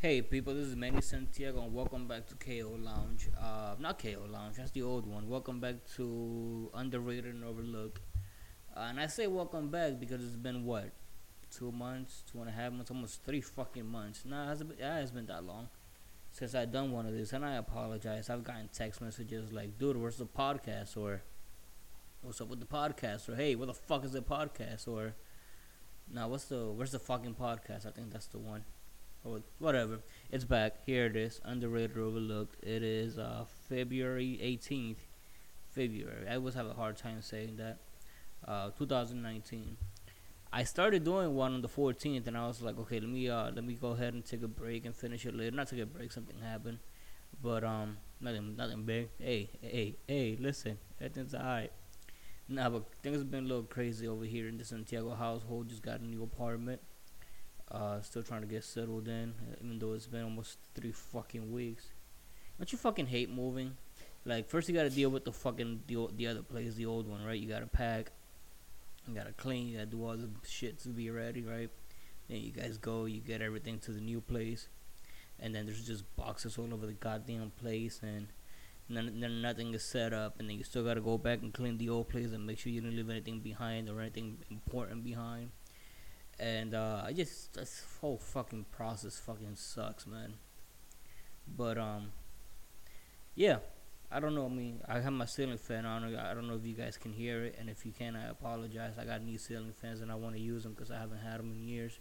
Hey people, this is Manny Santiago and welcome back to KO Lounge. Uh, not KO Lounge, that's the old one. Welcome back to Underrated and Overlooked. Uh, and I say welcome back because it's been what, two months, two and a half months, almost three fucking months. Nah, it hasn't been, it hasn't been that long since I've done one of these, and I apologize. I've gotten text messages like, "Dude, where's the podcast?" or "What's up with the podcast?" or "Hey, where the fuck is the podcast?" or "Now, what's the where's the fucking podcast?" I think that's the one or whatever. It's back. Here it is. Underrated overlooked. It is uh, February 18th. February. I always have a hard time saying that. Uh, 2019. I started doing one on the 14th, and I was like, okay, let me uh, let me go ahead and take a break and finish it later. Not take a break, something happened, but um, nothing, nothing big. Hey, hey, hey, listen, everything's alright. Nah, but things have been a little crazy over here in the Santiago household. Just got a new apartment. Uh, still trying to get settled in, even though it's been almost three fucking weeks. Don't you fucking hate moving? Like first you gotta deal with the fucking the, the other place, the old one, right? You gotta pack, you gotta clean, you gotta do all the shit to be ready, right? Then you guys go, you get everything to the new place, and then there's just boxes all over the goddamn place, and none, then nothing is set up, and then you still gotta go back and clean the old place and make sure you didn't leave anything behind or anything important behind and uh, I just this whole fucking process fucking sucks, man. But um, yeah, I don't know. I mean, I have my ceiling fan on. I don't know if you guys can hear it, and if you can, I apologize. I got new ceiling fans, and I want to use them because I haven't had them in years.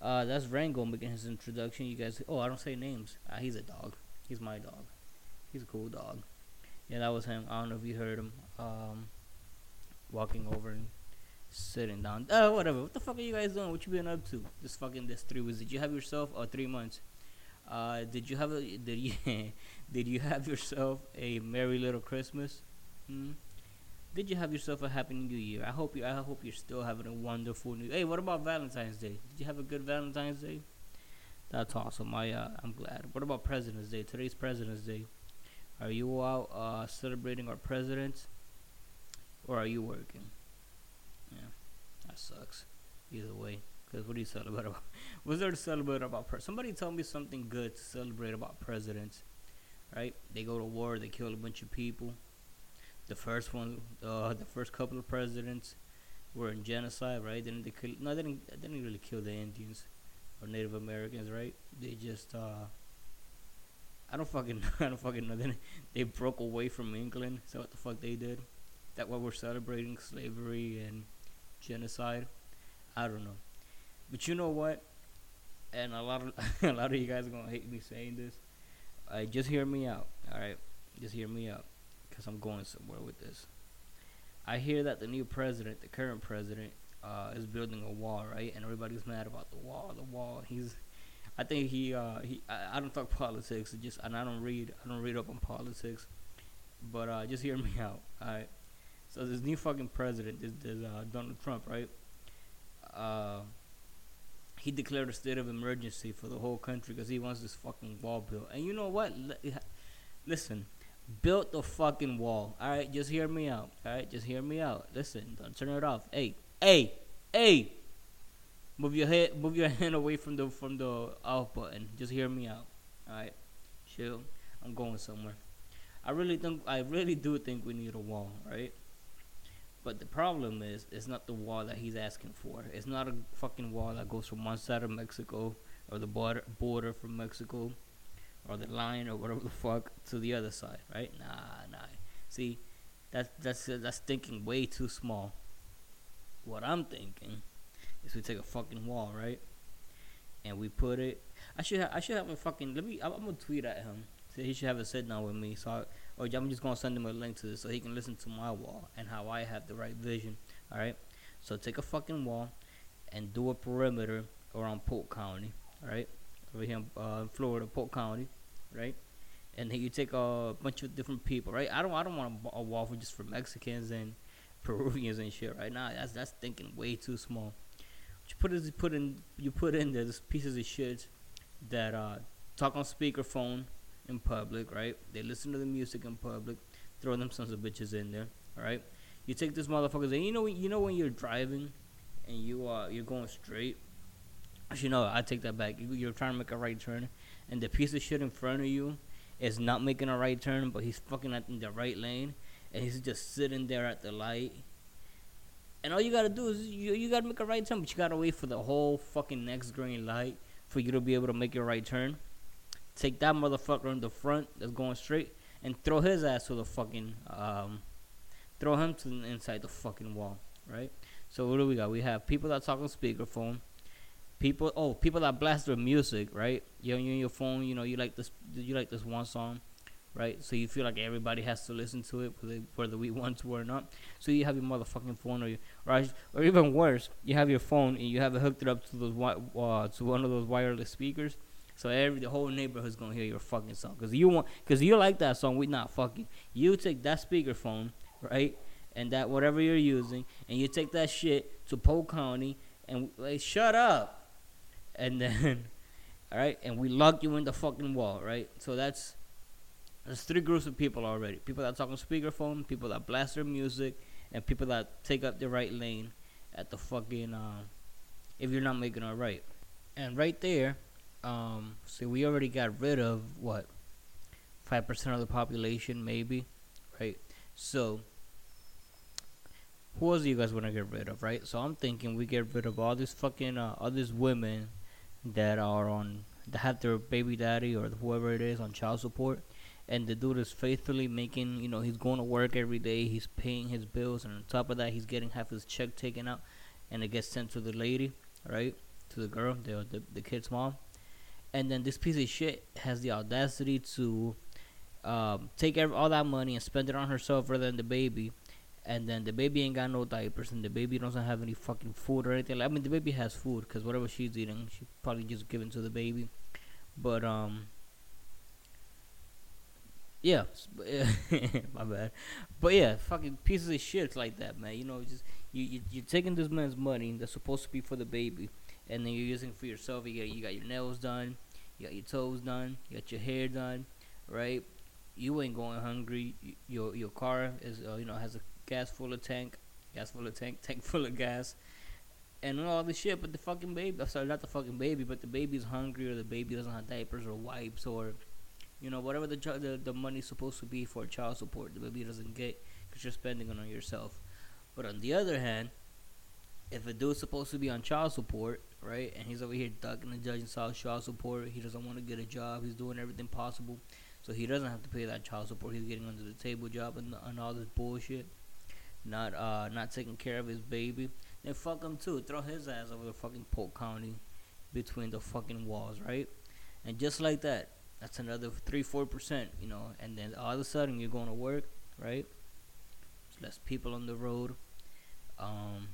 Uh, that's Rango making his introduction. You guys, oh, I don't say names. Uh, he's a dog. He's my dog. He's a cool dog. Yeah, that was him. I don't know if you heard him. Um, walking over and sitting down. Uh, whatever. What the fuck are you guys doing? What you been up to? This fucking this three weeks. Did you have yourself or uh, three months? Uh, did you have a did you did you have yourself a merry little Christmas? Hmm? Did you have yourself a happy New Year? I hope you I hope you're still having a wonderful New. Hey, what about Valentine's Day? Did you have a good Valentine's Day? That's awesome. I uh, I'm glad. What about President's Day? Today's President's Day. Are you out uh, celebrating our president, or are you working? Sucks. Either way, because what do you celebrate about? What's there to celebrate about? Pre- Somebody tell me something good to celebrate about presidents, right? They go to war, they kill a bunch of people. The first one, uh, the first couple of presidents were in genocide, right? Didn't they kill? No, they didn't. They didn't really kill the Indians or Native Americans, right? They just, uh, I don't fucking, I don't fucking know. Then they broke away from England. So what the fuck they did? That what we're celebrating slavery and genocide. I don't know, but you know what? And a lot of a lot of you guys are gonna hate me saying this. Uh, just hear me out, all right? Just hear me out, cause I'm going somewhere with this. I hear that the new president, the current president, uh, is building a wall, right? And everybody's mad about the wall. The wall. He's, I think he, uh, he. I, I don't talk politics. Just and I don't read. I don't read up on politics. But uh, just hear me out, all right? So this new fucking president, this, this uh, Donald Trump, right? Uh, he declared a state of emergency for the whole country because he wants this fucking wall built. And you know what? L- listen, built the fucking wall. All right, just hear me out. All right, just hear me out. Listen, don't turn it off. Hey, hey, hey. Move your head, move your hand away from the from the off button. Just hear me out. All right, chill. I'm going somewhere. I really think I really do think we need a wall, right? But the problem is, it's not the wall that he's asking for. It's not a fucking wall that goes from one side of Mexico or the border border from Mexico or the line or whatever the fuck to the other side, right? Nah, nah. See, that's that's that's thinking way too small. What I'm thinking is we take a fucking wall, right? And we put it. I should ha- I should have a fucking. Let me. I'm, I'm gonna tweet at him. So he should have a sit down with me. So or I'm just gonna send him a link to this so he can listen to my wall and how I have the right vision. All right. So take a fucking wall and do a perimeter around Polk County. All right, over here in uh, Florida, Polk County, right? And then you take a bunch of different people, right? I don't, I don't want a, a wall for just for Mexicans and Peruvians and shit right now. That's that's thinking way too small. What you put is you put in you put in there pieces of shit that uh, talk on speakerphone in public, right? They listen to the music in public, throw them sons of bitches in there, all right? You take this motherfuckers, and you know, you know when you're driving, and you uh, you're going straight, Actually, no, I take that back. You, are trying to make a right turn, and the piece of shit in front of you is not making a right turn, but he's fucking in the right lane, and he's just sitting there at the light. And all you gotta do is you, you gotta make a right turn, but you gotta wait for the whole fucking next green light for you to be able to make your right turn. Take that motherfucker in the front that's going straight and throw his ass to the fucking um, throw him to the inside the fucking wall, right? So what do we got? We have people that talk on speakerphone. People, oh, people that blast their music, right? You're on your phone, you know, you like this, you like this one song, right? So you feel like everybody has to listen to it, whether, whether we want to or not. So you have your motherfucking phone, or, or, or even worse, you have your phone and you have it hooked it up to those uh, to one of those wireless speakers. So every the whole neighborhood's gonna hear your fucking song, cause you want, cause you like that song. We not fucking. You take that speakerphone, right? and that whatever you're using, and you take that shit to Polk County, and like, shut up, and then, all right, and we lock you in the fucking wall, right? So that's there's three groups of people already: people that talk on speakerphone, people that blast their music, and people that take up the right lane at the fucking uh, if you're not making it right. And right there, um, see, we already got rid of what five percent of the population, maybe, right? So who else do you guys want to get rid of, right? So I'm thinking we get rid of all these fucking uh, all these women that are on that have their baby daddy or whoever it is on child support, and the dude is faithfully making, you know, he's going to work every day, he's paying his bills, and on top of that, he's getting half his check taken out, and it gets sent to the lady, right, to the girl, the the, the kid's mom, and then this piece of shit has the audacity to um, take all that money and spend it on herself rather than the baby and then the baby ain't got no diapers, and the baby doesn't have any fucking food or anything. I mean, the baby has food because whatever she's eating, she probably just given to the baby. But um, yeah, my bad. But yeah, fucking pieces of shit like that, man. You know, just you, you you're taking this man's money that's supposed to be for the baby, and then you're using for yourself. You got you got your nails done, you got your toes done, you got your hair done, right? You ain't going hungry. Your your car is uh, you know has a gas full of tank, gas full of tank, tank full of gas, and all this shit. But the fucking baby, I'm sorry, not the fucking baby, but the baby's hungry or the baby doesn't have diapers or wipes or, you know, whatever the the, the money's supposed to be for child support, the baby doesn't get because you're spending it on yourself. But on the other hand, if a dude's supposed to be on child support, right, and he's over here ducking the judge and child support, he doesn't want to get a job, he's doing everything possible, so he doesn't have to pay that child support. He's getting under the table job and, and all this bullshit not uh not taking care of his baby, then fuck him too. Throw his ass over the fucking Polk County between the fucking walls, right? And just like that, that's another three, four percent, you know, and then all of a sudden you're going to work, right? Less people on the road. Um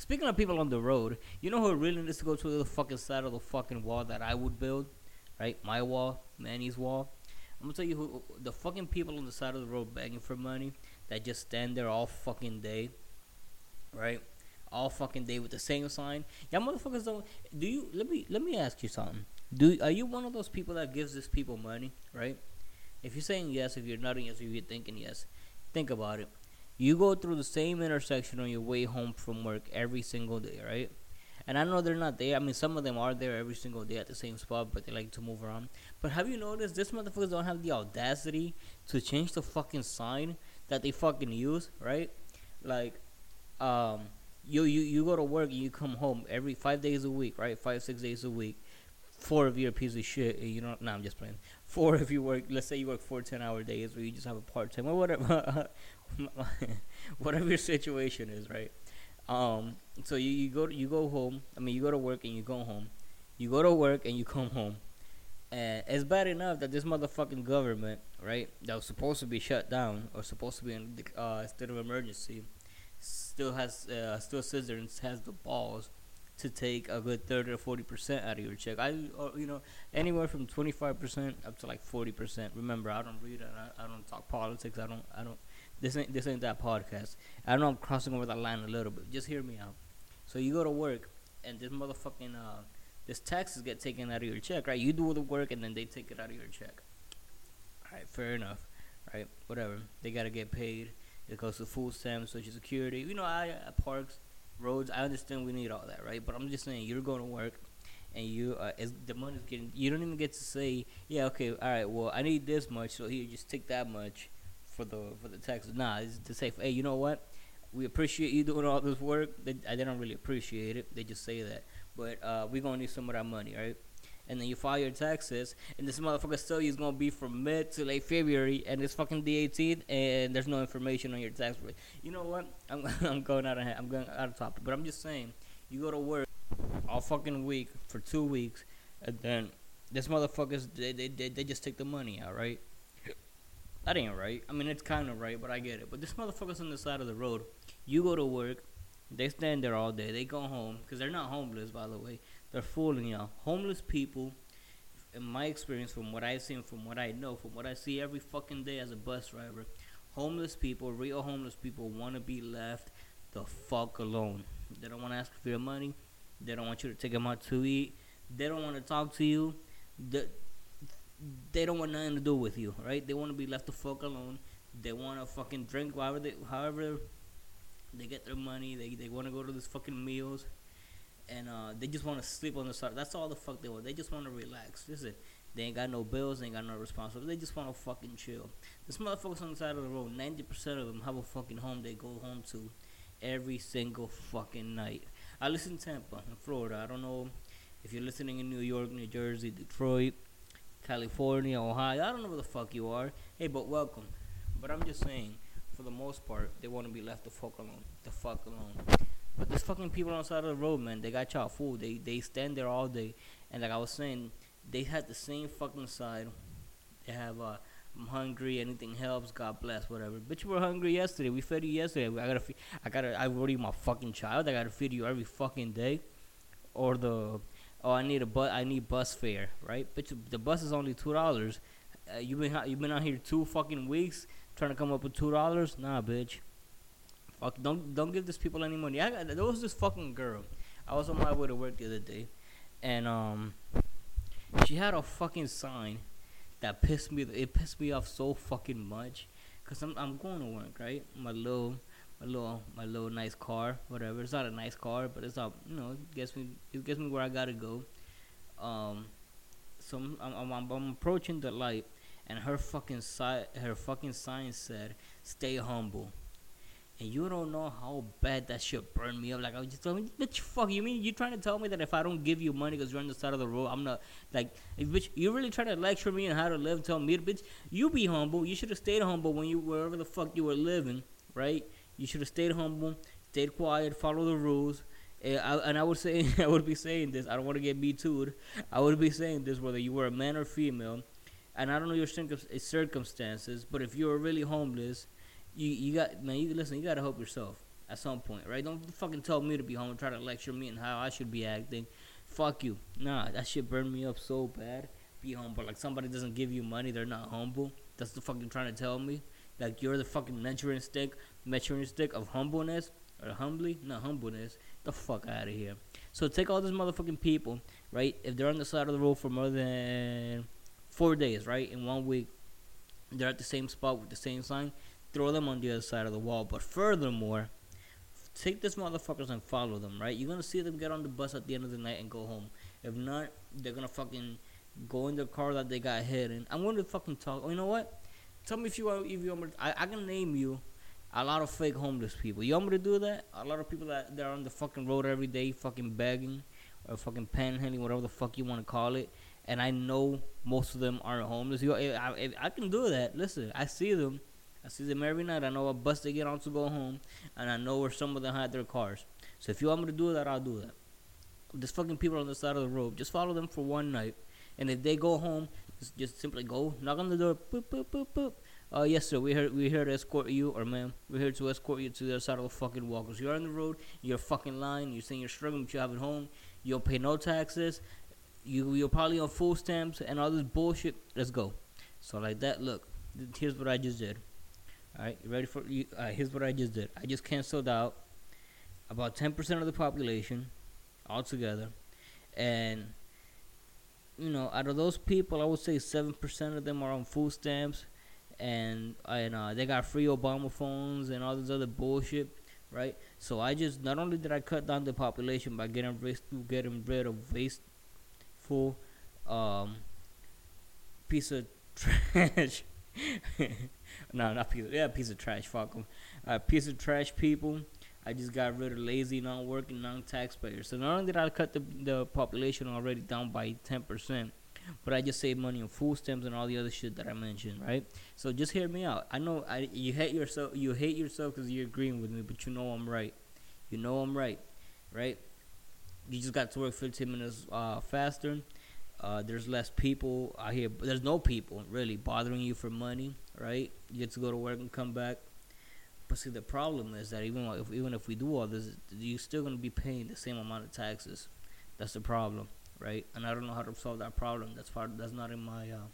Speaking of people on the road, you know who really needs to go to the fucking side of the fucking wall that I would build? Right? My wall, Manny's wall. I'm gonna tell you who the fucking people on the side of the road begging for money that just stand there all fucking day, right? All fucking day with the same sign. Y'all motherfuckers don't. Do you? Let me let me ask you something. Do are you one of those people that gives these people money, right? If you're saying yes, if you're nodding yes, if you're thinking yes, think about it. You go through the same intersection on your way home from work every single day, right? And I know they're not there. I mean, some of them are there every single day at the same spot, but they like to move around. But have you noticed this motherfuckers don't have the audacity to change the fucking sign that they fucking use, right? Like, um, you you you go to work and you come home every five days a week, right? Five six days a week. Four of you are a piece of shit. And you know, no, I'm just playing. Four if you work. Let's say you work four ten hour days, or you just have a part time or whatever. whatever your situation is, right? Um, so you, you go you go home. I mean, you go to work and you go home. You go to work and you come home. And it's bad enough that this motherfucking government, right, that was supposed to be shut down or supposed to be in uh, state of emergency, still has uh, still scissors has the balls to take a good thirty or forty percent out of your check. I, uh, you know, anywhere from twenty five percent up to like forty percent. Remember, I don't read, I, I don't talk politics. I don't, I don't. This ain't this ain't that podcast. I know I'm crossing over that line a little bit. Just hear me out. So you go to work, and this motherfucking uh this taxes get taken out of your check, right? You do all the work and then they take it out of your check. Alright, fair enough. Right? Whatever. They gotta get paid. It goes to food stamps, social security. You know, I parks, roads. I understand we need all that, right? But I'm just saying, you're going to work, and you uh, as the money's getting, you don't even get to say, yeah, okay, all right, well, I need this much, so here, just take that much for the for the taxes. Nah, it's to say, hey, you know what? We appreciate you doing all this work. They, they don't really appreciate it. They just say that, but uh, we're gonna need some of that money, right? and then you file your taxes, and this motherfucker still is gonna be from mid to late February, and it's fucking the 18th, and there's no information on your tax rate. You know what? I'm I'm going out of I'm going out of topic, but I'm just saying, you go to work all fucking week for two weeks, and then this motherfuckers they they they, they just take the money out, right? That ain't right. I mean, it's kind of right, but I get it. But this motherfucker's on the side of the road. You go to work, they stand there all day. They go home because they're not homeless, by the way. They're fooling y'all. Homeless people, in my experience, from what I've seen, from what I know, from what I see every fucking day as a bus driver, homeless people, real homeless people, want to be left the fuck alone. They don't want to ask for your money. They don't want you to take them out to eat. They don't want to talk to you. They, they don't want nothing to do with you, right? They want to be left the fuck alone. They want to fucking drink however they, however they get their money. They, they want to go to these fucking meals and uh, they just want to sleep on the side. That's all the fuck they want. They just want to relax. Listen, they ain't got no bills, they ain't got no responsibility. They just want to fucking chill. This motherfuckers on the side of the road, 90% of them have a fucking home they go home to every single fucking night. I live in Tampa, in Florida. I don't know if you're listening in New York, New Jersey, Detroit, California, Ohio. I don't know where the fuck you are. Hey, but welcome. But I'm just saying, for the most part, they want to be left the fuck alone. The fuck alone. But there's fucking people on the side of the road, man. They got y'all food. They they stand there all day, and like I was saying, they had the same fucking side. They have uh, I'm hungry. Anything helps. God bless. Whatever. Bitch, you were hungry yesterday. We fed you yesterday. I gotta. Feed, I gotta. I already my fucking child. I gotta feed you every fucking day. Or the. Oh, I need a bus. I need bus fare. Right. Bitch, the bus is only two dollars. Uh, you been you been out here two fucking weeks trying to come up with two dollars? Nah, bitch. Fuck, don't don't give these people any money. I got, there was this fucking girl. I was on my way to work the other day, and um, she had a fucking sign that pissed me. It pissed me off so fucking much, cause I'm I'm going to work right. My little my little my little nice car, whatever. It's not a nice car, but it's not you know it gets me it gets me where I gotta go. Um, so I'm I'm, I'm, I'm approaching the light, and her fucking side her fucking sign said, "Stay humble." and you don't know how bad that shit burned me up. Like I was just telling bitch, fuck you mean you trying to tell me that if I don't give you money because you're on the side of the road, I'm not like, bitch, you really trying to lecture me on how to live? Tell me, bitch, you be humble. You should have stayed humble when you wherever the fuck you were living, right? You should have stayed humble, stayed quiet, follow the rules. And I, and I would say, I would be saying this. I don't want to get me too. I would be saying this whether you were a man or female, and I don't know your circumstances, but if you were really homeless you you got man. You listen. You gotta help yourself at some point, right? Don't fucking tell me to be home and try to lecture me and how I should be acting. Fuck you. Nah, that shit burned me up so bad. Be humble. Like somebody doesn't give you money, they're not humble. That's the fucking trying to tell me. Like you're the fucking measuring stick, measuring stick of humbleness or humbly, not humbleness. The fuck out of here. So take all these motherfucking people, right? If they're on the side of the road for more than four days, right, in one week, they're at the same spot with the same sign throw them on the other side of the wall. But furthermore, take these motherfuckers and follow them, right? You're gonna see them get on the bus at the end of the night and go home. If not, they're gonna fucking go in the car that they got hit in. I'm gonna fucking talk. Oh, you know what? Tell me if you want. If you want I I can name you a lot of fake homeless people. You want me to do that? A lot of people that they're on the fucking road every day, fucking begging or fucking panhandling, whatever the fuck you want to call it. And I know most of them aren't homeless. You, I, I, can do that. Listen, I see them I see them every night. I know what bus they get on to go home, and I know where some of them hide their cars. So if you want me to do that, I'll do that. There's fucking people on the side of the road. Just follow them for one night, and if they go home, just, just simply go knock on the door. Boop boop boop boop. Uh, yes, sir. We here. We here to escort you, or ma'am. We're here to escort you to the other side of the fucking. Cause you're on the road. You're fucking lying. You're saying you're struggling, but you have it home. You don't pay no taxes. You you're probably on full stamps and all this bullshit. Let's go. So like that. Look, here's what I just did. Alright, you ready for you? Uh, here's what I just did. I just canceled out about 10% of the population altogether. And, you know, out of those people, I would say 7% of them are on food stamps. And, and uh, they got free Obama phones and all this other bullshit, right? So I just, not only did I cut down the population by getting rid, getting rid of waste, ungrateful um, piece of trash. no, not piece. Of, yeah, piece of trash. Fuck them. Uh, piece of trash people. I just got rid of lazy, non-working, non-taxpayers. So not only did I cut the the population already down by ten percent, but I just saved money on food stamps and all the other shit that I mentioned, right? So just hear me out. I know I you hate yourself. You hate yourself because you're agreeing with me, but you know I'm right. You know I'm right, right? You just got to work 15 minutes uh, faster. Uh, there's less people out here. There's no people really bothering you for money, right? You get to go to work and come back. But see, the problem is that even if even if we do all this, you're still gonna be paying the same amount of taxes. That's the problem, right? And I don't know how to solve that problem. That's part. That's not in my uh,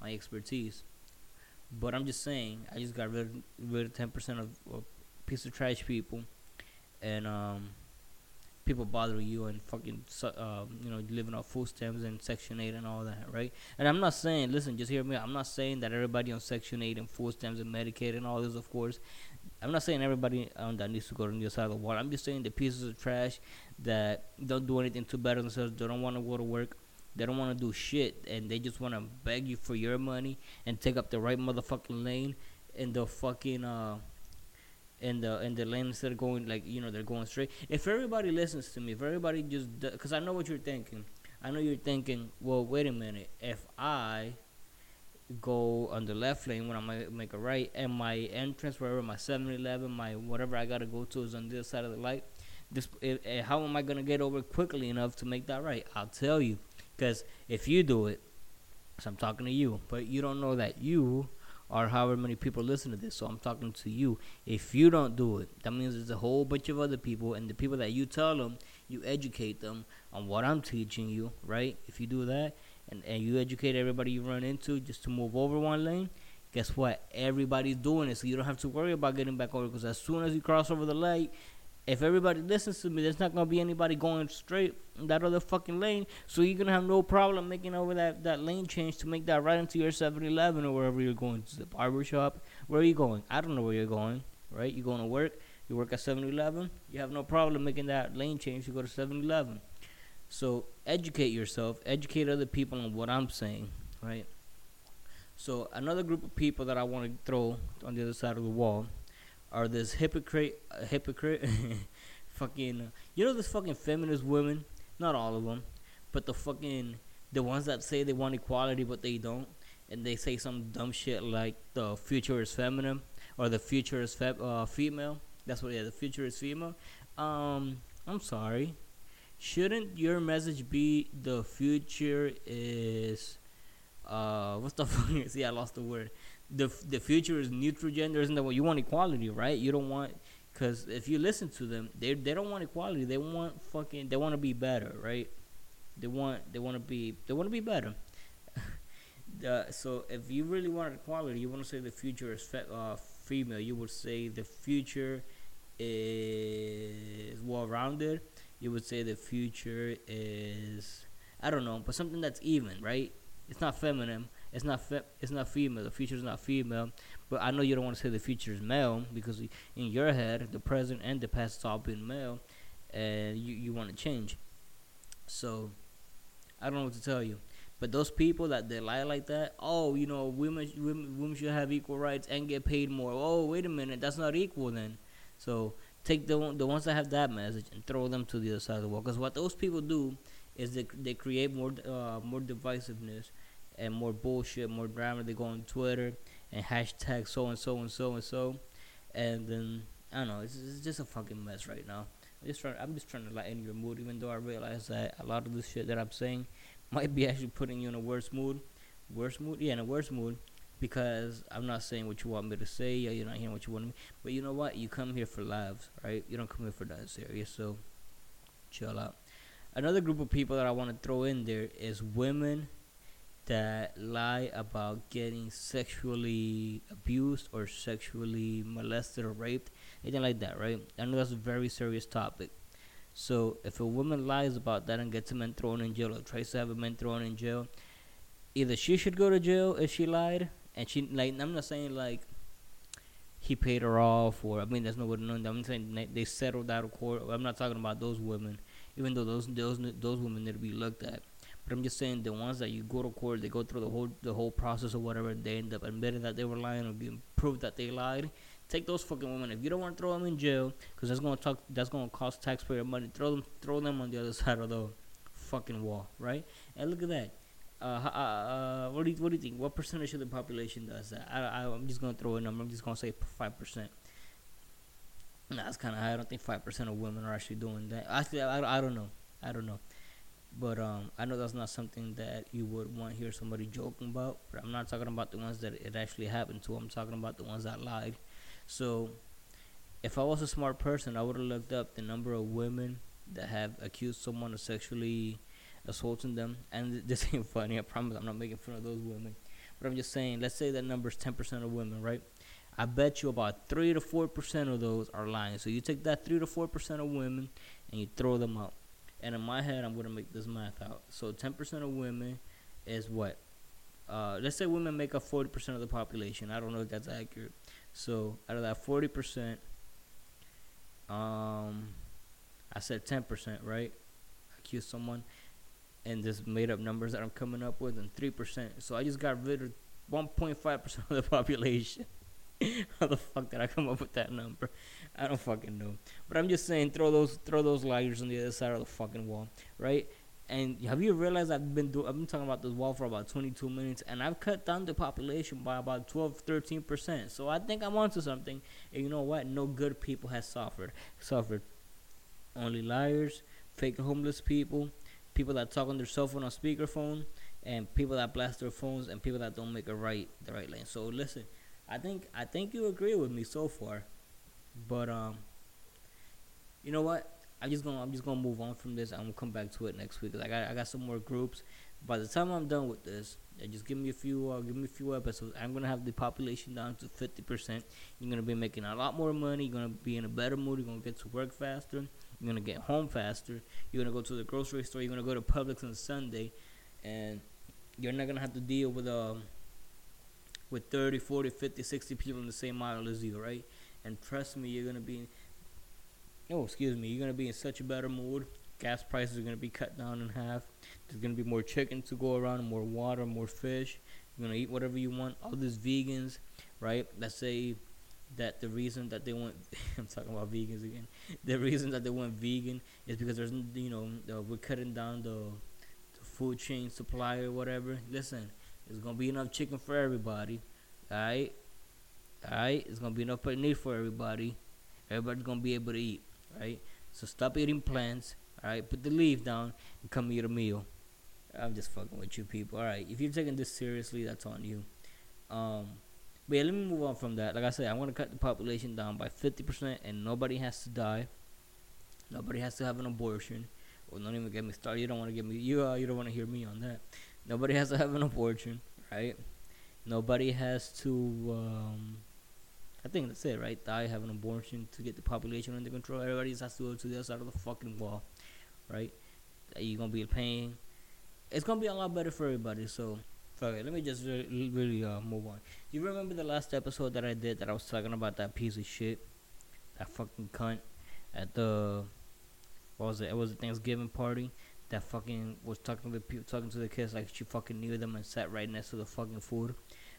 my expertise. But I'm just saying, I just got rid rid of ten percent of, of piece of trash people, and um, people bothering you and fucking uh, you know living off food stamps and Section Eight and all that, right? And I'm not saying, listen, just hear me. I'm not saying that everybody on Section Eight and food stamps and Medicaid and all this, of course. I'm not saying everybody um, that needs to go to the other side of the wall. I'm just saying the pieces of trash that don't do anything to better themselves. They don't want to go to work. They don't want to do shit, and they just want to beg you for your money and take up the right motherfucking lane in the fucking uh in the in the lanes instead of going like you know they're going straight. If everybody listens to me, if everybody just because I know what you're thinking, I know you're thinking. Well, wait a minute. If I go on the left lane when I make a right, and my entrance wherever my 7-Eleven, my whatever I gotta go to is on this side of the light. This, if, if, how am I gonna get over quickly enough to make that right? I'll tell you, because if you do it, so I'm talking to you, but you don't know that you or however many people listen to this. So I'm talking to you. If you don't do it, that means there's a whole bunch of other people, and the people that you tell them, you educate them on what I'm teaching you, right? If you do that, and, and you educate everybody you run into just to move over one lane, guess what? Everybody's doing it, so you don't have to worry about getting back over. Because as soon as you cross over the light, if everybody listens to me, there's not gonna be anybody going straight that other fucking lane. So you're gonna have no problem making over that, that lane change to make that right into your 7-Eleven or wherever you're going to the barber shop. Where are you going? I don't know where you're going. Right? You're going to work. You work at 7-Eleven. You have no problem making that lane change to go to 7-Eleven. So educate yourself. Educate other people on what I'm saying. Right? So another group of people that I want to throw on the other side of the wall are this hypocrite, uh, hypocrite, fucking, you know, this fucking feminist women. Not all of them, but the fucking the ones that say they want equality but they don't, and they say some dumb shit like the future is feminine or the future is uh, female. That's what yeah, the future is female. Um, I'm sorry. Shouldn't your message be the future is uh what's the fuck? See, I lost the word the the future is neutral gender, isn't that what you want equality, right? You don't want because if you listen to them, they they don't want equality. They want fucking they want to be better, right? They want they want to be they want to be better. uh, so if you really want equality, you want to say the future is fe- uh, female. You would say the future is well rounded. You would say the future is I don't know, but something that's even, right? It's not feminine it's not fe- it's not female. The future is not female. But I know you don't want to say the future is male because in your head, the present and the past is all been male, and you you want to change. So I don't know what to tell you. But those people that they lie like that, oh, you know, women, women, women should have equal rights and get paid more. Oh, wait a minute, that's not equal then. So take the the ones that have that message and throw them to the other side of the wall. Because what those people do is they they create more uh, more divisiveness and more bullshit, more drama. They go on Twitter and hashtag so and so and so and so, and then I don't know. It's, it's just a fucking mess right now. I'm just trying. I'm just trying to lighten your mood, even though I realize that a lot of this shit that I'm saying might be actually putting you in a worse mood. Worse mood, yeah, in a worse mood, because I'm not saying what you want me to say. Yeah, you're not hearing what you want me. But you know what? You come here for laughs, right? You don't come here for that serious. So chill out. Another group of people that I want to throw in there is women that lie about getting sexually abused or sexually molested or raped, anything like that, right? I know that's a very serious topic. So if a woman lies about that and gets a man thrown in jail or tries to have a man thrown in jail, either she should go to jail if she lied, and she like I'm not saying like he paid her off or I mean there's no way to know. I'm saying they settled out of court. I'm not talking about those women, even though those those those women need to be looked at. But I'm just saying the ones that you go to court, they go through the whole the whole process or whatever, they end up admitting that they were lying or being proved that they lied. Take those fucking women. If you don't want to throw them in jail, because that's gonna talk, that's gonna cost taxpayer money. Throw them, throw them on the other side of the fucking wall, right? And look at that. Uh, uh, uh, what do you what do you think? What percentage of the population does that? I, I I'm just gonna throw a number. I'm just gonna say five percent. Nah, that's kind of high. I don't think five percent of women are actually doing that. Actually, I, I don't know. I don't know. But um, I know that's not something that you would want to hear somebody joking about. But I'm not talking about the ones that it actually happened to. I'm talking about the ones that lied. So, if I was a smart person, I would have looked up the number of women that have accused someone of sexually assaulting them. And this ain't funny. I promise. I'm not making fun of those women. But I'm just saying. Let's say that number is 10% of women, right? I bet you about three to four percent of those are lying. So you take that three to four percent of women and you throw them out. And in my head, I'm gonna make this math out. So ten percent of women is what? Uh, let's say women make up forty percent of the population. I don't know if that's accurate. So out of that forty percent, um, I said ten percent, right? Accuse someone, and this made up numbers that I'm coming up with, and three percent. So I just got rid of one point five percent of the population. How the fuck did I come up with that number? I don't fucking know. But I'm just saying, throw those throw those liars on the other side of the fucking wall, right? And have you realized I've been do- I've been talking about this wall for about 22 minutes, and I've cut down the population by about 12, 13 percent. So I think I'm onto something. And you know what? No good people has suffered. Suffered. Only liars, fake homeless people, people that talk on their cell phone on speakerphone, and people that blast their phones, and people that don't make a right the right lane. So listen, I think I think you agree with me so far, but um, you know what? I'm just gonna I'm just gonna move on from this. I'm gonna come back to it next week. Cause I I got some more groups. By the time I'm done with this, just give me a few uh, give me a few episodes. I'm gonna have the population down to 50 percent. You're gonna be making a lot more money. You're gonna be in a better mood. You're gonna get to work faster. You're gonna get home faster. You're gonna go to the grocery store. You're gonna go to Publix on Sunday, and you're not gonna have to deal with um with 30, 40, 50, 60 people in the same aisle as you, right? And trust me, you're gonna be. Oh, excuse me. You're gonna be in such a better mood. Gas prices are gonna be cut down in half. There's gonna be more chicken to go around, more water, more fish. You're gonna eat whatever you want. All these vegans, right? Let's say that the reason that they went I'm talking about vegans again. The reason that they went vegan is because there's you know we're cutting down the, the food chain supply or whatever. Listen, there's gonna be enough chicken for everybody. Alright? Alright? It's gonna be enough meat for everybody. Everybody's gonna be able to eat. Right? So stop eating plants. Alright? Put the leaf down and come eat a meal. I'm just fucking with you people. Alright. If you're taking this seriously, that's on you. Um but yeah, let me move on from that. Like I said, I'm gonna cut the population down by fifty percent and nobody has to die. Nobody has to have an abortion. Well, don't even get me started. You don't want to get me. You uh, you don't want to hear me on that. Nobody has to have an abortion, right? Nobody has to. Um, I think that's it, right? Die, have an abortion to get the population under control. Everybody just has to go to the other side of the fucking wall, right? You're gonna be paying. It's gonna be a lot better for everybody. So, it. Let me just really, really uh, move on. You remember the last episode that I did that I was talking about that piece of shit, that fucking cunt, at the what was it? It was a Thanksgiving party that fucking was talking to the people, talking to the kids like she fucking knew them and sat right next to the fucking food.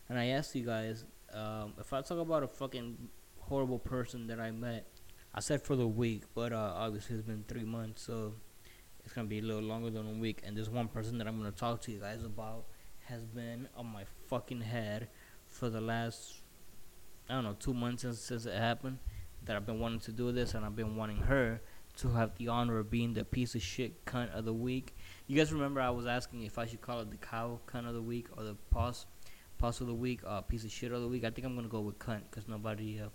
And I asked you guys um, if I talk about a fucking horrible person that I met. I said for the week, but uh, obviously it's been three months, so it's gonna be a little longer than a week. And this one person that I'm gonna talk to you guys about has been on my fucking head for the last I don't know two months since since it happened. That I've been wanting to do this, and I've been wanting her to have the honor of being the piece of shit cunt of the week. You guys remember I was asking if I should call it the cow cunt of the week or the pause pause of the week, uh, piece of shit of the week. I think I'm gonna go with cunt because nobody uh,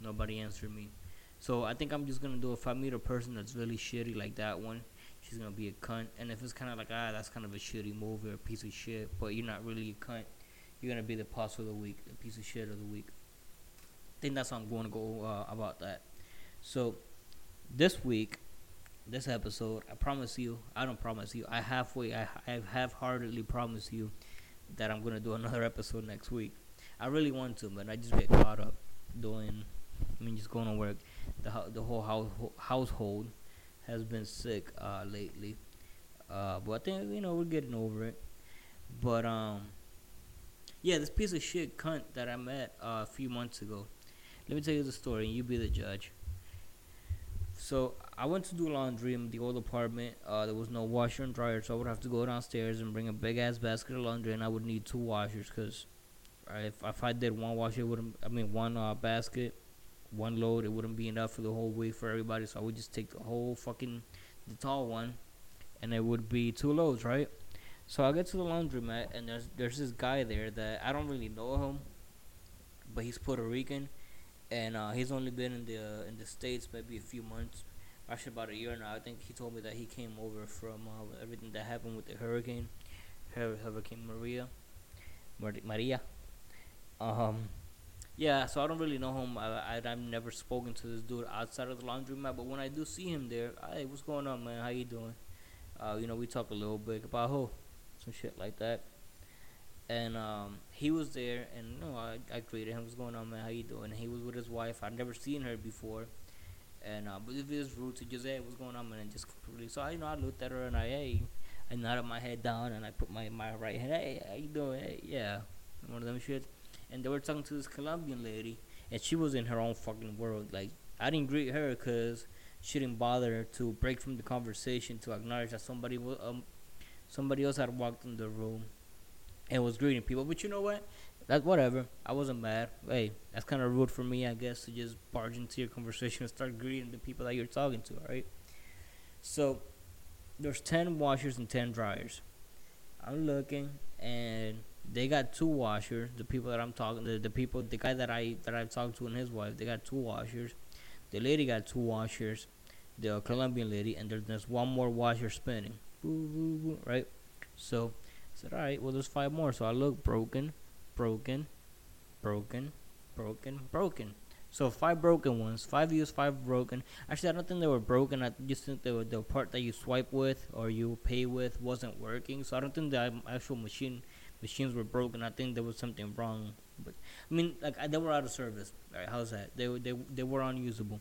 nobody answered me. So I think I'm just gonna do if I meet a person that's really shitty like that one, she's gonna be a cunt. And if it's kind of like ah, that's kind of a shitty movie or a piece of shit, but you're not really a cunt, you're gonna be the pause of the week, the piece of shit of the week. I think that's how I'm to go uh, about that. So this week, this episode, I promise you, I don't promise you, I halfway, I, I half-heartedly promise you that I'm gonna do another episode next week. I really want to, but I just get caught up doing, I mean, just going to work. The the whole house, household has been sick uh, lately. Uh, but I think you know we're getting over it. But um, yeah, this piece of shit cunt that I met uh, a few months ago. Let me tell you the story, and you be the judge. So I went to do laundry in the old apartment. Uh, there was no washer and dryer, so I would have to go downstairs and bring a big ass basket of laundry, and I would need two washers because if if I did one washer, wouldn't. I mean, one uh, basket, one load, it wouldn't be enough for the whole week for everybody. So I would just take the whole fucking the tall one, and it would be two loads, right? So I get to the laundromat, and there's there's this guy there that I don't really know him, but he's Puerto Rican, and uh, he's only been in the uh, in the states maybe a few months, actually about a year now. I think he told me that he came over from uh, everything that happened with the hurricane, Hurricane Maria, Maria. Um, yeah, so I don't really know him. I, I have never spoken to this dude outside of the laundromat, but when I do see him there, hey, what's going on, man? How you doing? Uh, you know, we talk a little bit about who, some shit like that. And um, he was there, and you know, I, I greeted him. What's going on, man? How you doing? And he was with his wife. I'd never seen her before. And uh, but it was rude to just hey, what's going on, man? And just completely. So I, you know, I looked at her and I, hey, I nodded my head down and I put my my right hand. Hey, how you doing? Hey, yeah, one of them shit and they were talking to this Colombian lady, and she was in her own fucking world. Like I didn't greet her because she didn't bother to break from the conversation to acknowledge that somebody was um somebody else had walked in the room and was greeting people. But you know what? That's whatever. I wasn't mad. Hey, that's kind of rude for me, I guess, to just barge into your conversation and start greeting the people that you're talking to. Right? So there's ten washers and ten dryers. I'm looking and they got two washers. The people that I'm talking, the, the people, the guy that I that I talked to and his wife, they got two washers. The lady got two washers, the Colombian lady, and there's, there's one more washer spinning. Right? So said, all right, well there's five more. So I look broken, broken, broken, broken, broken. So five broken ones, five used, five broken. Actually, I don't think they were broken. I just think they were the part that you swipe with or you pay with wasn't working. So I don't think the actual machine machines were broken. I think there was something wrong. But I mean, like they were out of service. Right? How's that? They they they were unusable.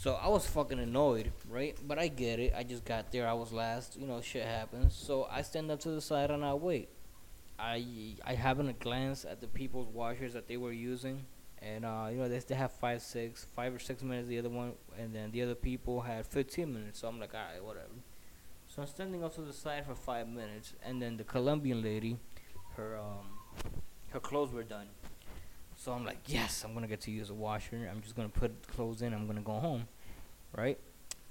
So I was fucking annoyed, right? But I get it. I just got there. I was last. You know, shit happens. So I stand up to the side and I wait. I I happen to glance at the people's washers that they were using, and uh, you know they still have five, six, five or six minutes. The other one, and then the other people had 15 minutes. So I'm like, alright, whatever. So I'm standing up to the side for five minutes, and then the Colombian lady, her um, her clothes were done. So I'm like, yes, I'm gonna get to use a washer. I'm just gonna put clothes in. I'm gonna go home, right?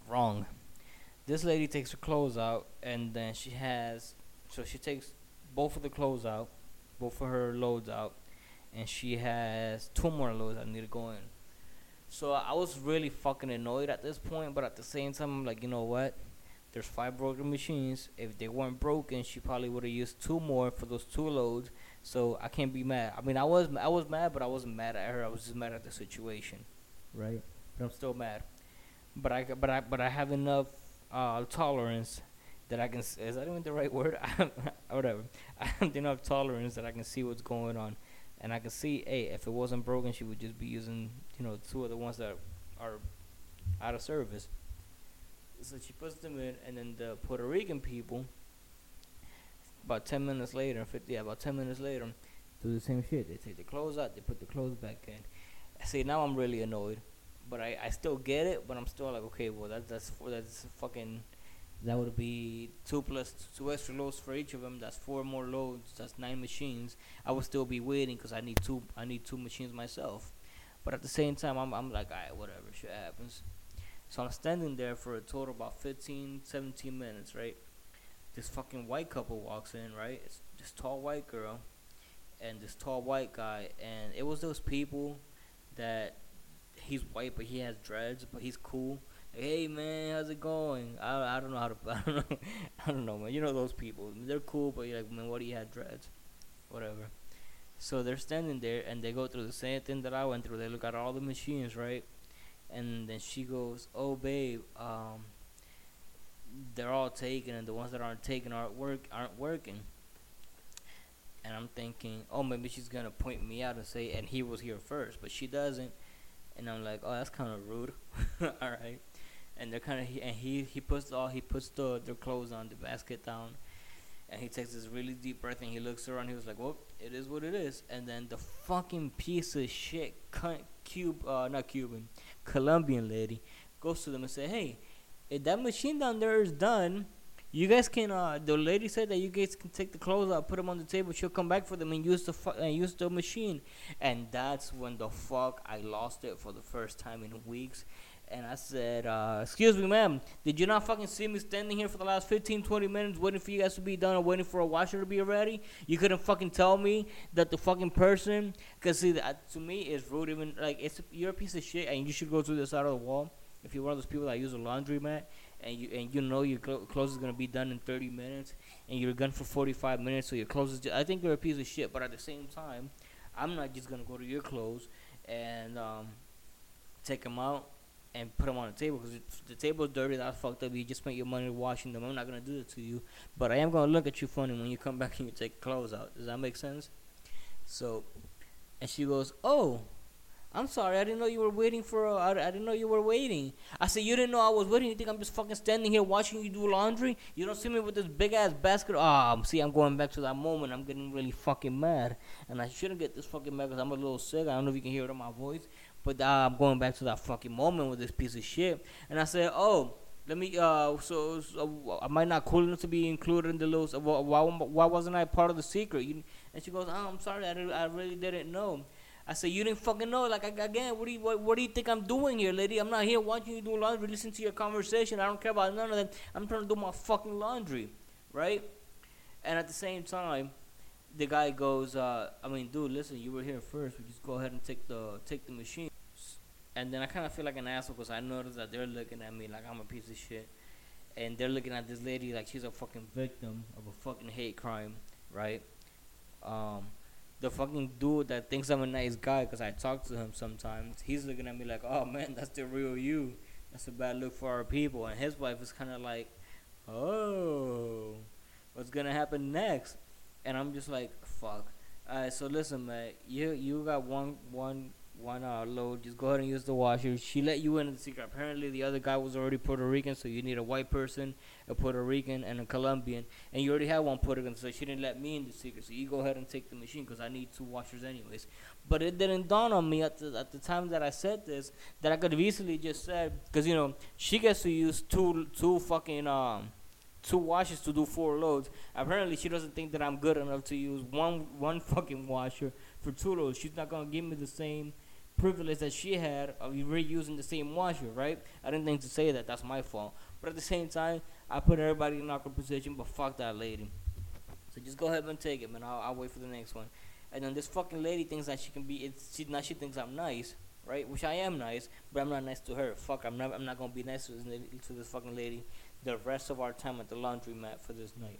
Wrong. This lady takes her clothes out, and then she has, so she takes both of the clothes out, both of her loads out, and she has two more loads that need to go in. So I was really fucking annoyed at this point, but at the same time, I'm like, you know what? There's five broken machines. If they weren't broken, she probably would have used two more for those two loads. So I can't be mad. I mean, I was I was mad, but I wasn't mad at her. I was just mad at the situation, right? But I'm still mad. But I but I but I have enough uh, tolerance that I can. Is that even the right word? Whatever. I have enough tolerance that I can see what's going on, and I can see, hey, if it wasn't broken, she would just be using, you know, two of the ones that are out of service. So she puts them in, and then the Puerto Rican people, about 10 minutes later, 50, yeah, about 10 minutes later, do the same shit. They take the clothes out, they put the clothes back in. See, now I'm really annoyed. But I, I still get it, but I'm still like, okay, well, that, that's that's fucking, that would be two plus two extra loads for each of them. That's four more loads. That's nine machines. I would still be waiting because I need two. I need two machines myself. But at the same time, I'm I'm like, alright, whatever, shit happens. So I'm standing there for a total about 15, 17 minutes, right? This fucking white couple walks in, right? It's this tall white girl and this tall white guy, and it was those people that he's white but he has dreads, but he's cool. Hey man, how's it going? I, I don't know how to I don't know I don't know man. You know those people. They're cool, but you're like man, what do you have dreads? Whatever. So they're standing there and they go through the same thing that I went through. They look at all the machines, right? and then she goes, "Oh, babe, um, they're all taken, and the ones that aren't taken aren't work aren't working." And I'm thinking, "Oh, maybe she's gonna point me out and say, and he was here first, but she doesn't." And I'm like, "Oh, that's kind of rude." all right. and they're kind of and he he puts all he puts the their clothes on the basket down, and he takes this really deep breath and he looks around. He was like, "Well, it is what it is." And then the fucking piece of shit, cube, uh, not Cuban, Colombian lady, goes to them and say, "Hey, if that machine down there is done." You guys can. Uh, the lady said that you guys can take the clothes out, put them on the table. She'll come back for them and use the fu- and use the machine. And that's when the fuck I lost it for the first time in weeks. And I said, uh, "Excuse me, ma'am. Did you not fucking see me standing here for the last 15, 20 minutes waiting for you guys to be done or waiting for a washer to be ready? You couldn't fucking tell me that the fucking person, cause see, that, to me, it's rude. Even like it's you're a piece of shit, and you should go to the side of the wall. If you're one of those people that use a laundromat and you and you know your cl- clothes is gonna be done in 30 minutes, and you're gone for 45 minutes, so your clothes is. Just, I think you're a piece of shit, but at the same time, I'm not just gonna go to your clothes and um, take them out and put them on the table because the table's dirty. That's fucked up. You just spent your money washing them. I'm not gonna do that to you, but I am gonna look at you funny when you come back and you take clothes out. Does that make sense? So, and she goes, "Oh." I'm sorry, I didn't know you were waiting for. A, I, I didn't know you were waiting. I said you didn't know I was waiting. You think I'm just fucking standing here watching you do laundry? You don't see me with this big ass basket. Ah, oh, see, I'm going back to that moment. I'm getting really fucking mad, and I shouldn't get this fucking mad because I'm a little sick. I don't know if you can hear it in my voice, but uh, I'm going back to that fucking moment with this piece of shit. And I said, oh. Let me. Uh, so, so am I not cool enough to be included in the little? Why, why wasn't I part of the secret? You, and she goes, "Oh, I'm sorry. I, I really didn't know." I said, you didn't fucking know. Like again, what do you what, what do you think I'm doing here, lady? I'm not here watching you do laundry, listen to your conversation. I don't care about none of that. I'm trying to do my fucking laundry, right? And at the same time, the guy goes, uh, I mean, dude, listen, you were here first. We just go ahead and take the take the machine. And then I kind of feel like an asshole because I noticed that they're looking at me like I'm a piece of shit, and they're looking at this lady like she's a fucking victim of a fucking hate crime, right? Um, the fucking dude that thinks I'm a nice guy because I talk to him sometimes, he's looking at me like, oh man, that's the real you. That's a bad look for our people. And his wife is kind of like, oh, what's gonna happen next? And I'm just like, fuck. Alright, so listen, man, you you got one one one not load. Just go ahead and use the washer. She let you in the secret. Apparently, the other guy was already Puerto Rican, so you need a white person, a Puerto Rican, and a Colombian. And you already had one Puerto Rican, so she didn't let me in the secret. So you go ahead and take the machine because I need two washers anyways. But it didn't dawn on me at the at the time that I said this that I could have easily just said because you know she gets to use two two fucking um two washers to do four loads. Apparently, she doesn't think that I'm good enough to use one one fucking washer for two loads. She's not gonna give me the same privilege that she had of reusing the same washer, right? I didn't think to say that. That's my fault. But at the same time, I put everybody in an awkward position. But fuck that lady. So just go ahead and take it, man. I'll, I'll wait for the next one. And then this fucking lady thinks that she can be. It's she now she thinks I'm nice, right? Which I am nice, but I'm not nice to her. Fuck, I'm not. I'm not gonna be nice to this, to this fucking lady. The rest of our time at the laundromat for this night.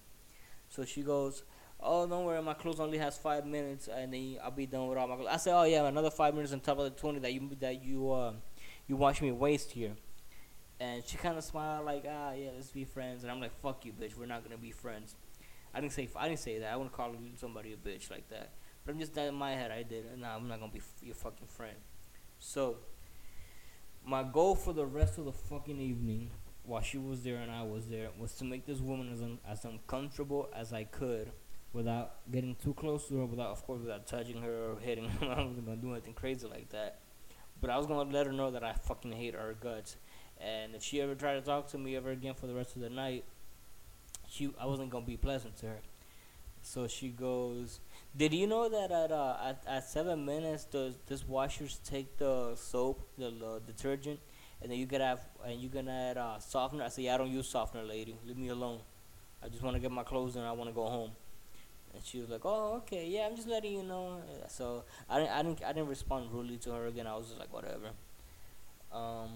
So she goes, oh, don't worry, my clothes only has five minutes, and then I'll be done with all my clothes. I said, oh yeah, another five minutes on top of the twenty that you that you uh, you watch me waste here. And she kind of smiled like, ah, yeah, let's be friends. And I'm like, fuck you, bitch. We're not gonna be friends. I didn't say I didn't say that. I wouldn't call somebody a bitch like that. But I'm just that in my head. I did. Nah, I'm not gonna be f- your fucking friend. So my goal for the rest of the fucking evening, while she was there and I was there, was to make this woman as un- as uncomfortable as I could without getting too close to her, without, of course, without touching her or hitting her. I wasn't gonna do anything crazy like that. But I was gonna let her know that I fucking hate her guts. And if she ever tried to talk to me ever again for the rest of the night, she I wasn't gonna be pleasant to her. So she goes, "Did you know that at uh, at, at seven minutes, the this washers take the soap, the, the detergent, and then you get have and you gonna add uh, softener?" I said, "Yeah, I don't use softener, lady. Leave me alone. I just want to get my clothes and I want to go home." And she was like, "Oh, okay, yeah, I'm just letting you know." So I didn't, I didn't, I didn't respond rudely to her again. I was just like, whatever. Um,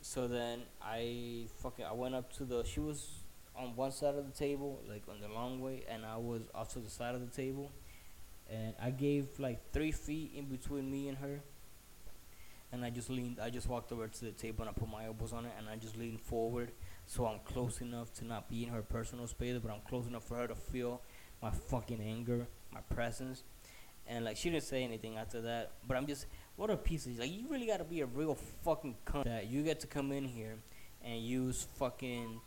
so then I fucking, I went up to the. She was on one side of the table, like on the long way, and I was off to the side of the table, and I gave like three feet in between me and her. And I just leaned, I just walked over to the table and I put my elbows on it and I just leaned forward so I'm close enough to not be in her personal space, but I'm close enough for her to feel my fucking anger, my presence. And like she didn't say anything after that, but I'm just what a piece of like you really gotta be a real fucking cunt that you get to come in here and use fucking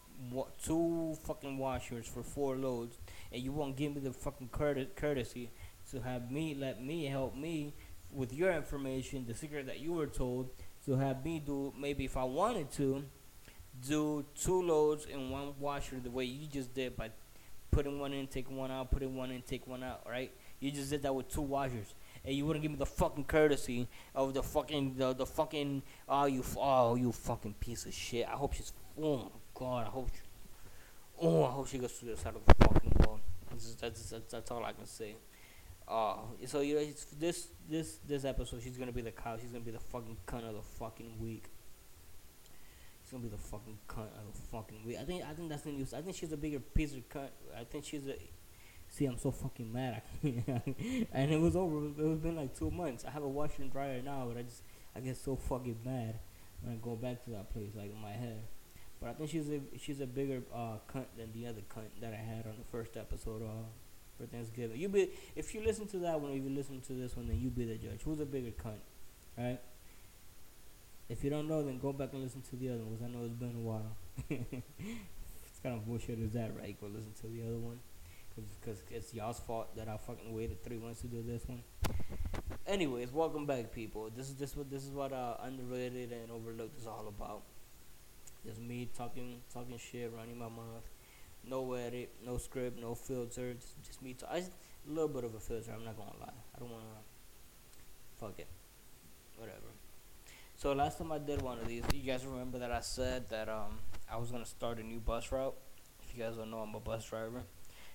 two fucking washers for four loads, and you won't give me the fucking courte- courtesy to have me let me help me with your information, the secret that you were told, to have me do maybe if I wanted to do two loads in one washer the way you just did by putting one in, taking one out, putting one in, take one out, right? You just did that with two washers, and you wouldn't give me the fucking courtesy of the fucking the, the fucking oh you oh you fucking piece of shit. I hope she's oh my god. I hope she, oh I hope she goes through the side of the fucking wall. That's that's, that's, that's all I can say. Uh, so you know this this this episode she's gonna be the cow. She's gonna be the fucking cunt of the fucking week. She's gonna be the fucking cunt of the fucking week. I think I think that's the news. I think she's a bigger piece of cunt. I think she's a. See, I'm so fucking mad. and it was over. It was been like two months. I have a washer and dryer now, but I just I get so fucking mad when I go back to that place, like in my head. But I think she's a she's a bigger uh, cunt than the other cunt that I had on the first episode uh, for Thanksgiving. You be if you listen to that one, or you listen to this one, then you be the judge. Who's a bigger cunt, right? If you don't know, then go back and listen to the other ones. I know it's been a while. it's kind of bullshit is that, right? Go listen to the other one. Because it's y'all's fault that I fucking waited three months to do this one. Anyways, welcome back, people. This is this what this is what uh, underrated and overlooked is all about. Just me talking talking shit, running my mouth. No edit, no script, no filter. Just, just me. Talk. I just, a little bit of a filter. I'm not gonna lie. I don't wanna. Fuck it. Whatever. So last time I did one of these, you guys remember that I said that um I was gonna start a new bus route. If you guys don't know, I'm a bus driver.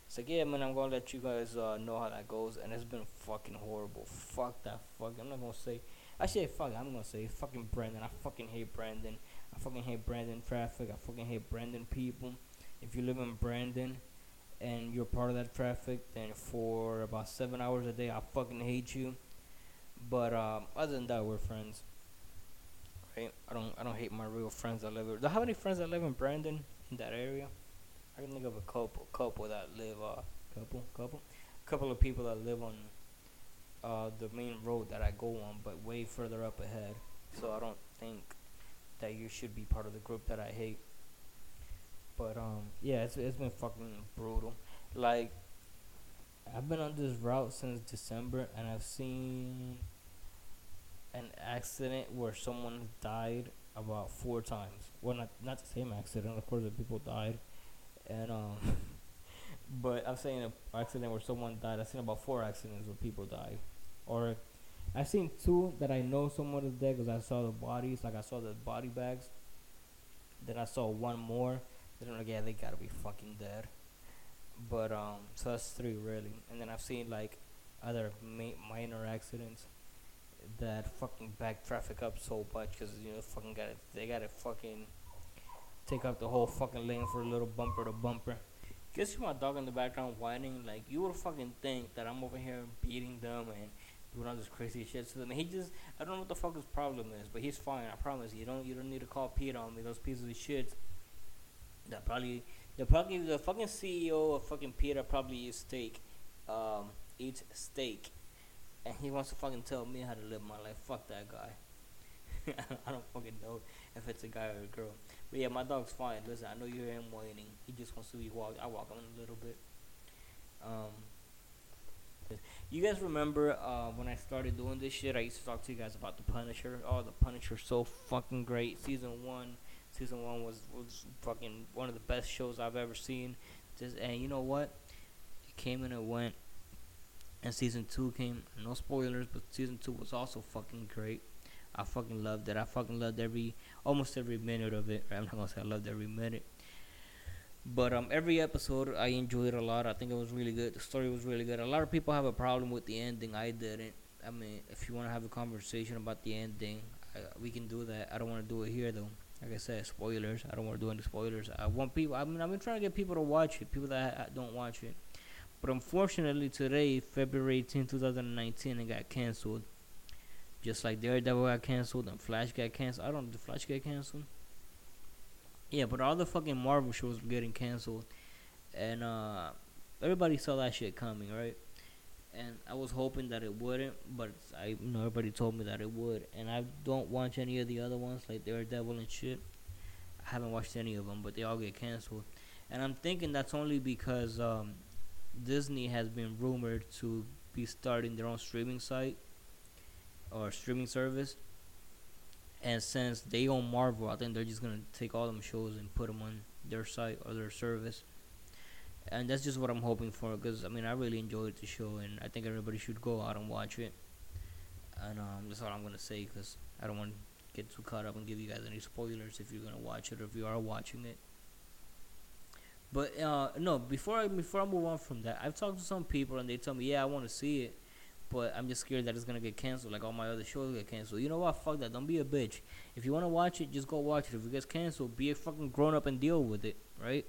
It's like yeah, man, I'm gonna let you guys uh, know how that goes, and it's been fucking horrible. Fuck that. Fuck. I'm not gonna say. I say fuck. I'm gonna say fucking Brandon. I fucking hate Brandon. I fucking hate Brandon traffic. I fucking hate Brandon people. If you live in Brandon and you're part of that traffic, then for about seven hours a day, I fucking hate you. But um, other than that, we're friends. I don't. I don't hate my real friends that live. Do I have any friends that live in Brandon in that area? I can think of a couple, couple that live, uh, couple, couple, couple of people that live on, uh, the main road that I go on, but way further up ahead. So I don't think that you should be part of the group that I hate. But um, yeah, it's it's been fucking brutal. Like, I've been on this route since December, and I've seen an accident where someone died about four times. Well, not not the same accident, of course, the people died and um, but I've seen an accident where someone died. I've seen about four accidents where people died, or I've seen two that I know someone is dead because I saw the bodies, like I saw the body bags. Then I saw one more. Then I'm like, yeah, they gotta be fucking dead. But um, so that's three really, and then I've seen like other ma- minor accidents that fucking back traffic up so much because you know fucking got. They got it fucking take up the whole fucking lane for a little bumper to bumper. Guess you my dog in the background whining. Like you would fucking think that I'm over here beating them and doing all this crazy shit to them. He just I don't know what the fuck his problem is, but he's fine. I promise you. Don't you don't need to call PETA on me. Those pieces of shit. That probably the probably the fucking CEO of fucking PETA probably eats steak, um, eats steak, and he wants to fucking tell me how to live my life. Fuck that guy. I don't fucking know if it's a guy or a girl. But yeah, my dog's fine. Listen, I know you hear him whining. He just wants to be walked. I walk him a little bit. Um, you guys remember uh, when I started doing this shit? I used to talk to you guys about the Punisher. Oh, the Punisher, so fucking great. Season one, season one was was fucking one of the best shows I've ever seen. Just and you know what? It came and it went. And season two came. No spoilers, but season two was also fucking great. I fucking loved it. I fucking loved every, almost every minute of it. I'm not gonna say I loved every minute, but um, every episode I enjoyed a lot. I think it was really good. The story was really good. A lot of people have a problem with the ending. I didn't. I mean, if you want to have a conversation about the ending, I, we can do that. I don't want to do it here though. Like I said, spoilers. I don't want to do any spoilers. I want people. I mean, I've been trying to get people to watch it. People that don't watch it. But unfortunately, today, February 18, 2019, it got canceled. Just like Daredevil got canceled and Flash got canceled. I don't know, did Flash get canceled? Yeah, but all the fucking Marvel shows were getting canceled. And uh, everybody saw that shit coming, right? And I was hoping that it wouldn't, but I you know everybody told me that it would. And I don't watch any of the other ones like Daredevil and shit. I haven't watched any of them, but they all get canceled. And I'm thinking that's only because um, Disney has been rumored to be starting their own streaming site or streaming service. And since they own Marvel, I think they're just gonna take all them shows and put them on their site or their service. And that's just what I'm hoping for, because I mean I really enjoyed the show, and I think everybody should go out and watch it. And um, that's all I'm gonna say, because I don't want to get too caught up and give you guys any spoilers if you're gonna watch it or if you are watching it. But uh, no, before I before I move on from that, I've talked to some people and they tell me, yeah, I want to see it, but I'm just scared that it's gonna get canceled, like all my other shows get canceled. You know what? Fuck that. Don't be a bitch. If you wanna watch it, just go watch it. If it gets canceled, be a fucking grown up and deal with it, right?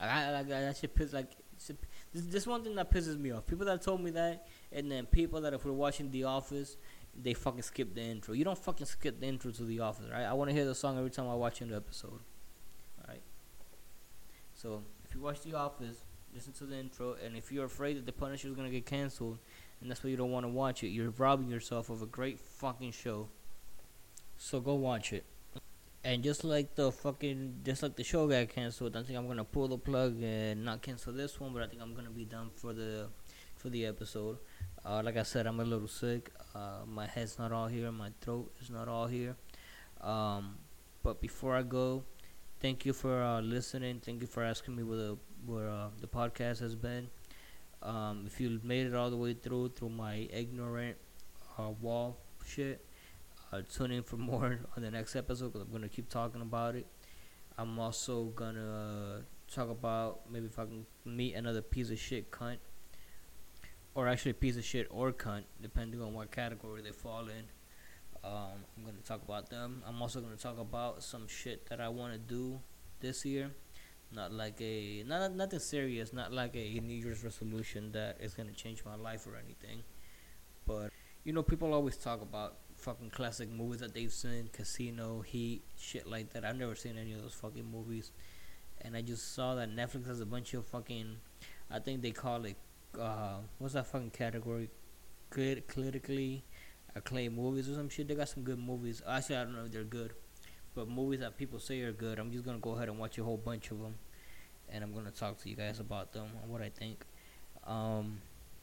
I, I, I that shit piss like this. This one thing that pisses me off. People that told me that, and then people that if we're watching The Office, they fucking skip the intro. You don't fucking skip the intro to The Office, right? I want to hear the song every time I watch an episode. So if you watch The Office, listen to the intro, and if you're afraid that The Punisher is gonna get canceled, and that's why you don't want to watch it, you're robbing yourself of a great fucking show. So go watch it. And just like the fucking, just like the show got canceled, I think I'm gonna pull the plug and not cancel this one, but I think I'm gonna be done for the, for the episode. Uh, like I said, I'm a little sick. Uh, my head's not all here. My throat is not all here. Um, but before I go, thank you for uh, listening. Thank you for asking me where the where uh, the podcast has been. Um, if you made it all the way through through my ignorant uh, wall shit, uh, tune in for more on the next episode because I'm gonna keep talking about it. I'm also gonna talk about maybe if I can meet another piece of shit cunt, or actually piece of shit or cunt, depending on what category they fall in. Um, I'm gonna talk about them. I'm also gonna talk about some shit that I want to do this year. Not like a not nothing serious. Not like a New Year's resolution that is gonna change my life or anything. But you know, people always talk about fucking classic movies that they've seen, Casino, Heat, shit like that. I've never seen any of those fucking movies, and I just saw that Netflix has a bunch of fucking. I think they call it. Uh, what's that fucking category? Crit- critically acclaimed movies or some shit. They got some good movies. Actually, I don't know if they're good, but movies that people say are good. I'm just gonna go ahead and watch a whole bunch of them, and I'm gonna talk to you guys about them and what I think um,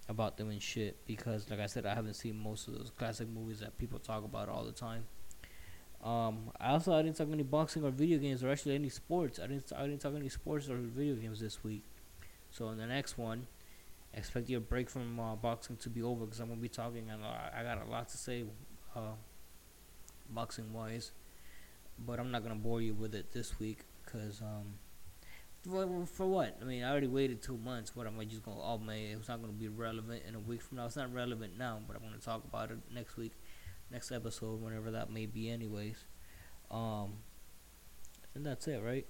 about them and shit. Because, like I said, I haven't seen most of those classic movies that people talk about all the time. Um, I also I didn't talk any boxing or video games or actually any sports. I didn't I didn't talk any sports or video games this week. So in the next one, expect your break from uh, boxing to be over because I'm gonna be talking and I got a lot to say, uh, boxing wise. But I'm not gonna bore you with it this week because um, for, for what? I mean, I already waited two months. What am I just gonna? Oh man, it's not gonna be relevant in a week from now. It's not relevant now, but I'm gonna talk about it next week, next episode, whenever that may be. Anyways, um, and that's it, right?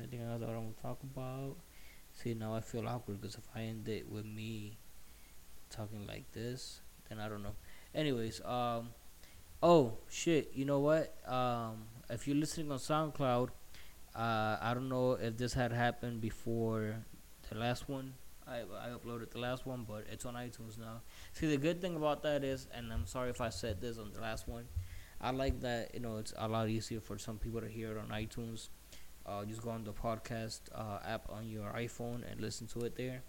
Anything else I want to talk about? See, now I feel awkward because if I end it with me talking like this, then I don't know. Anyways, um, oh shit, you know what? Um, if you're listening on SoundCloud, uh, I don't know if this had happened before the last one. I I uploaded the last one, but it's on iTunes now. See, the good thing about that is, and I'm sorry if I said this on the last one. I like that you know it's a lot easier for some people to hear it on iTunes uh, just go on the podcast uh, app on your iPhone and listen to it there.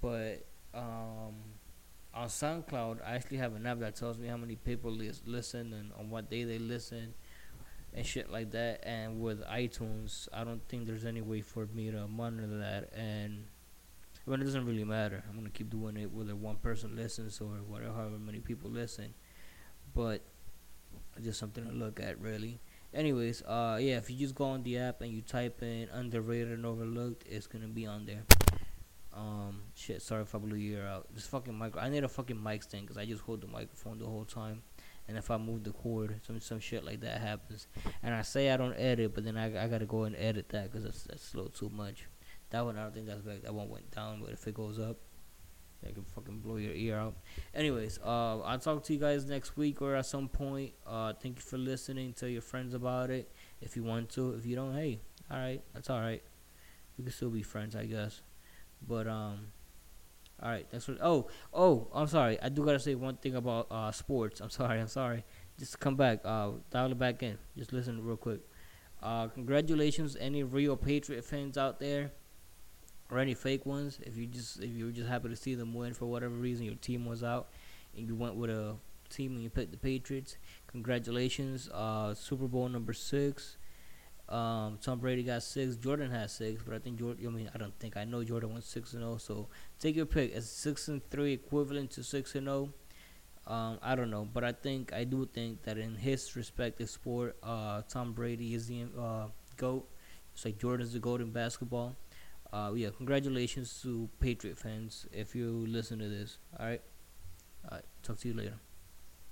But um, on SoundCloud, I actually have an app that tells me how many people lis- listen and on what day they listen and shit like that. And with iTunes, I don't think there's any way for me to monitor that. And I mean, it doesn't really matter. I'm gonna keep doing it whether one person listens or whatever, however many people listen. But just something to look at, really. Anyways, uh, yeah, if you just go on the app and you type in underrated and overlooked, it's gonna be on there. Um, shit, sorry if I blew your out. This fucking mic, I need a fucking mic stand because I just hold the microphone the whole time. And if I move the cord, some some shit like that happens. And I say I don't edit, but then I, I gotta go and edit that because that's, that's slow too much. That one, I don't think that's bad. That one went down, but if it goes up, I can fucking blow your ear out. Anyways, uh, I'll talk to you guys next week or at some point. Uh, thank you for listening. Tell your friends about it if you want to. If you don't, hey, all right, that's all right. We can still be friends, I guess. But um, all right, thanks for. Oh, oh, I'm sorry. I do gotta say one thing about uh sports. I'm sorry. I'm sorry. just come back. Uh, dial it back in. Just listen real quick. Uh, congratulations, any real Patriot fans out there, or any fake ones. If you just if you were just happy to see them win for whatever reason, your team was out, and you went with a team and you picked the Patriots. Congratulations. Uh, Super Bowl number six. Um, Tom Brady got six. Jordan has six, but I think Jordan. I mean, I don't think I know Jordan went six and zero. So take your pick. Is six and three equivalent to six and zero? Um, I don't know, but I think I do think that in his respective sport, uh, Tom Brady is the uh, goat. It's like Jordan's the goat in basketball. Uh, yeah, congratulations to Patriot fans if you listen to this. All right, all right. Talk to you later.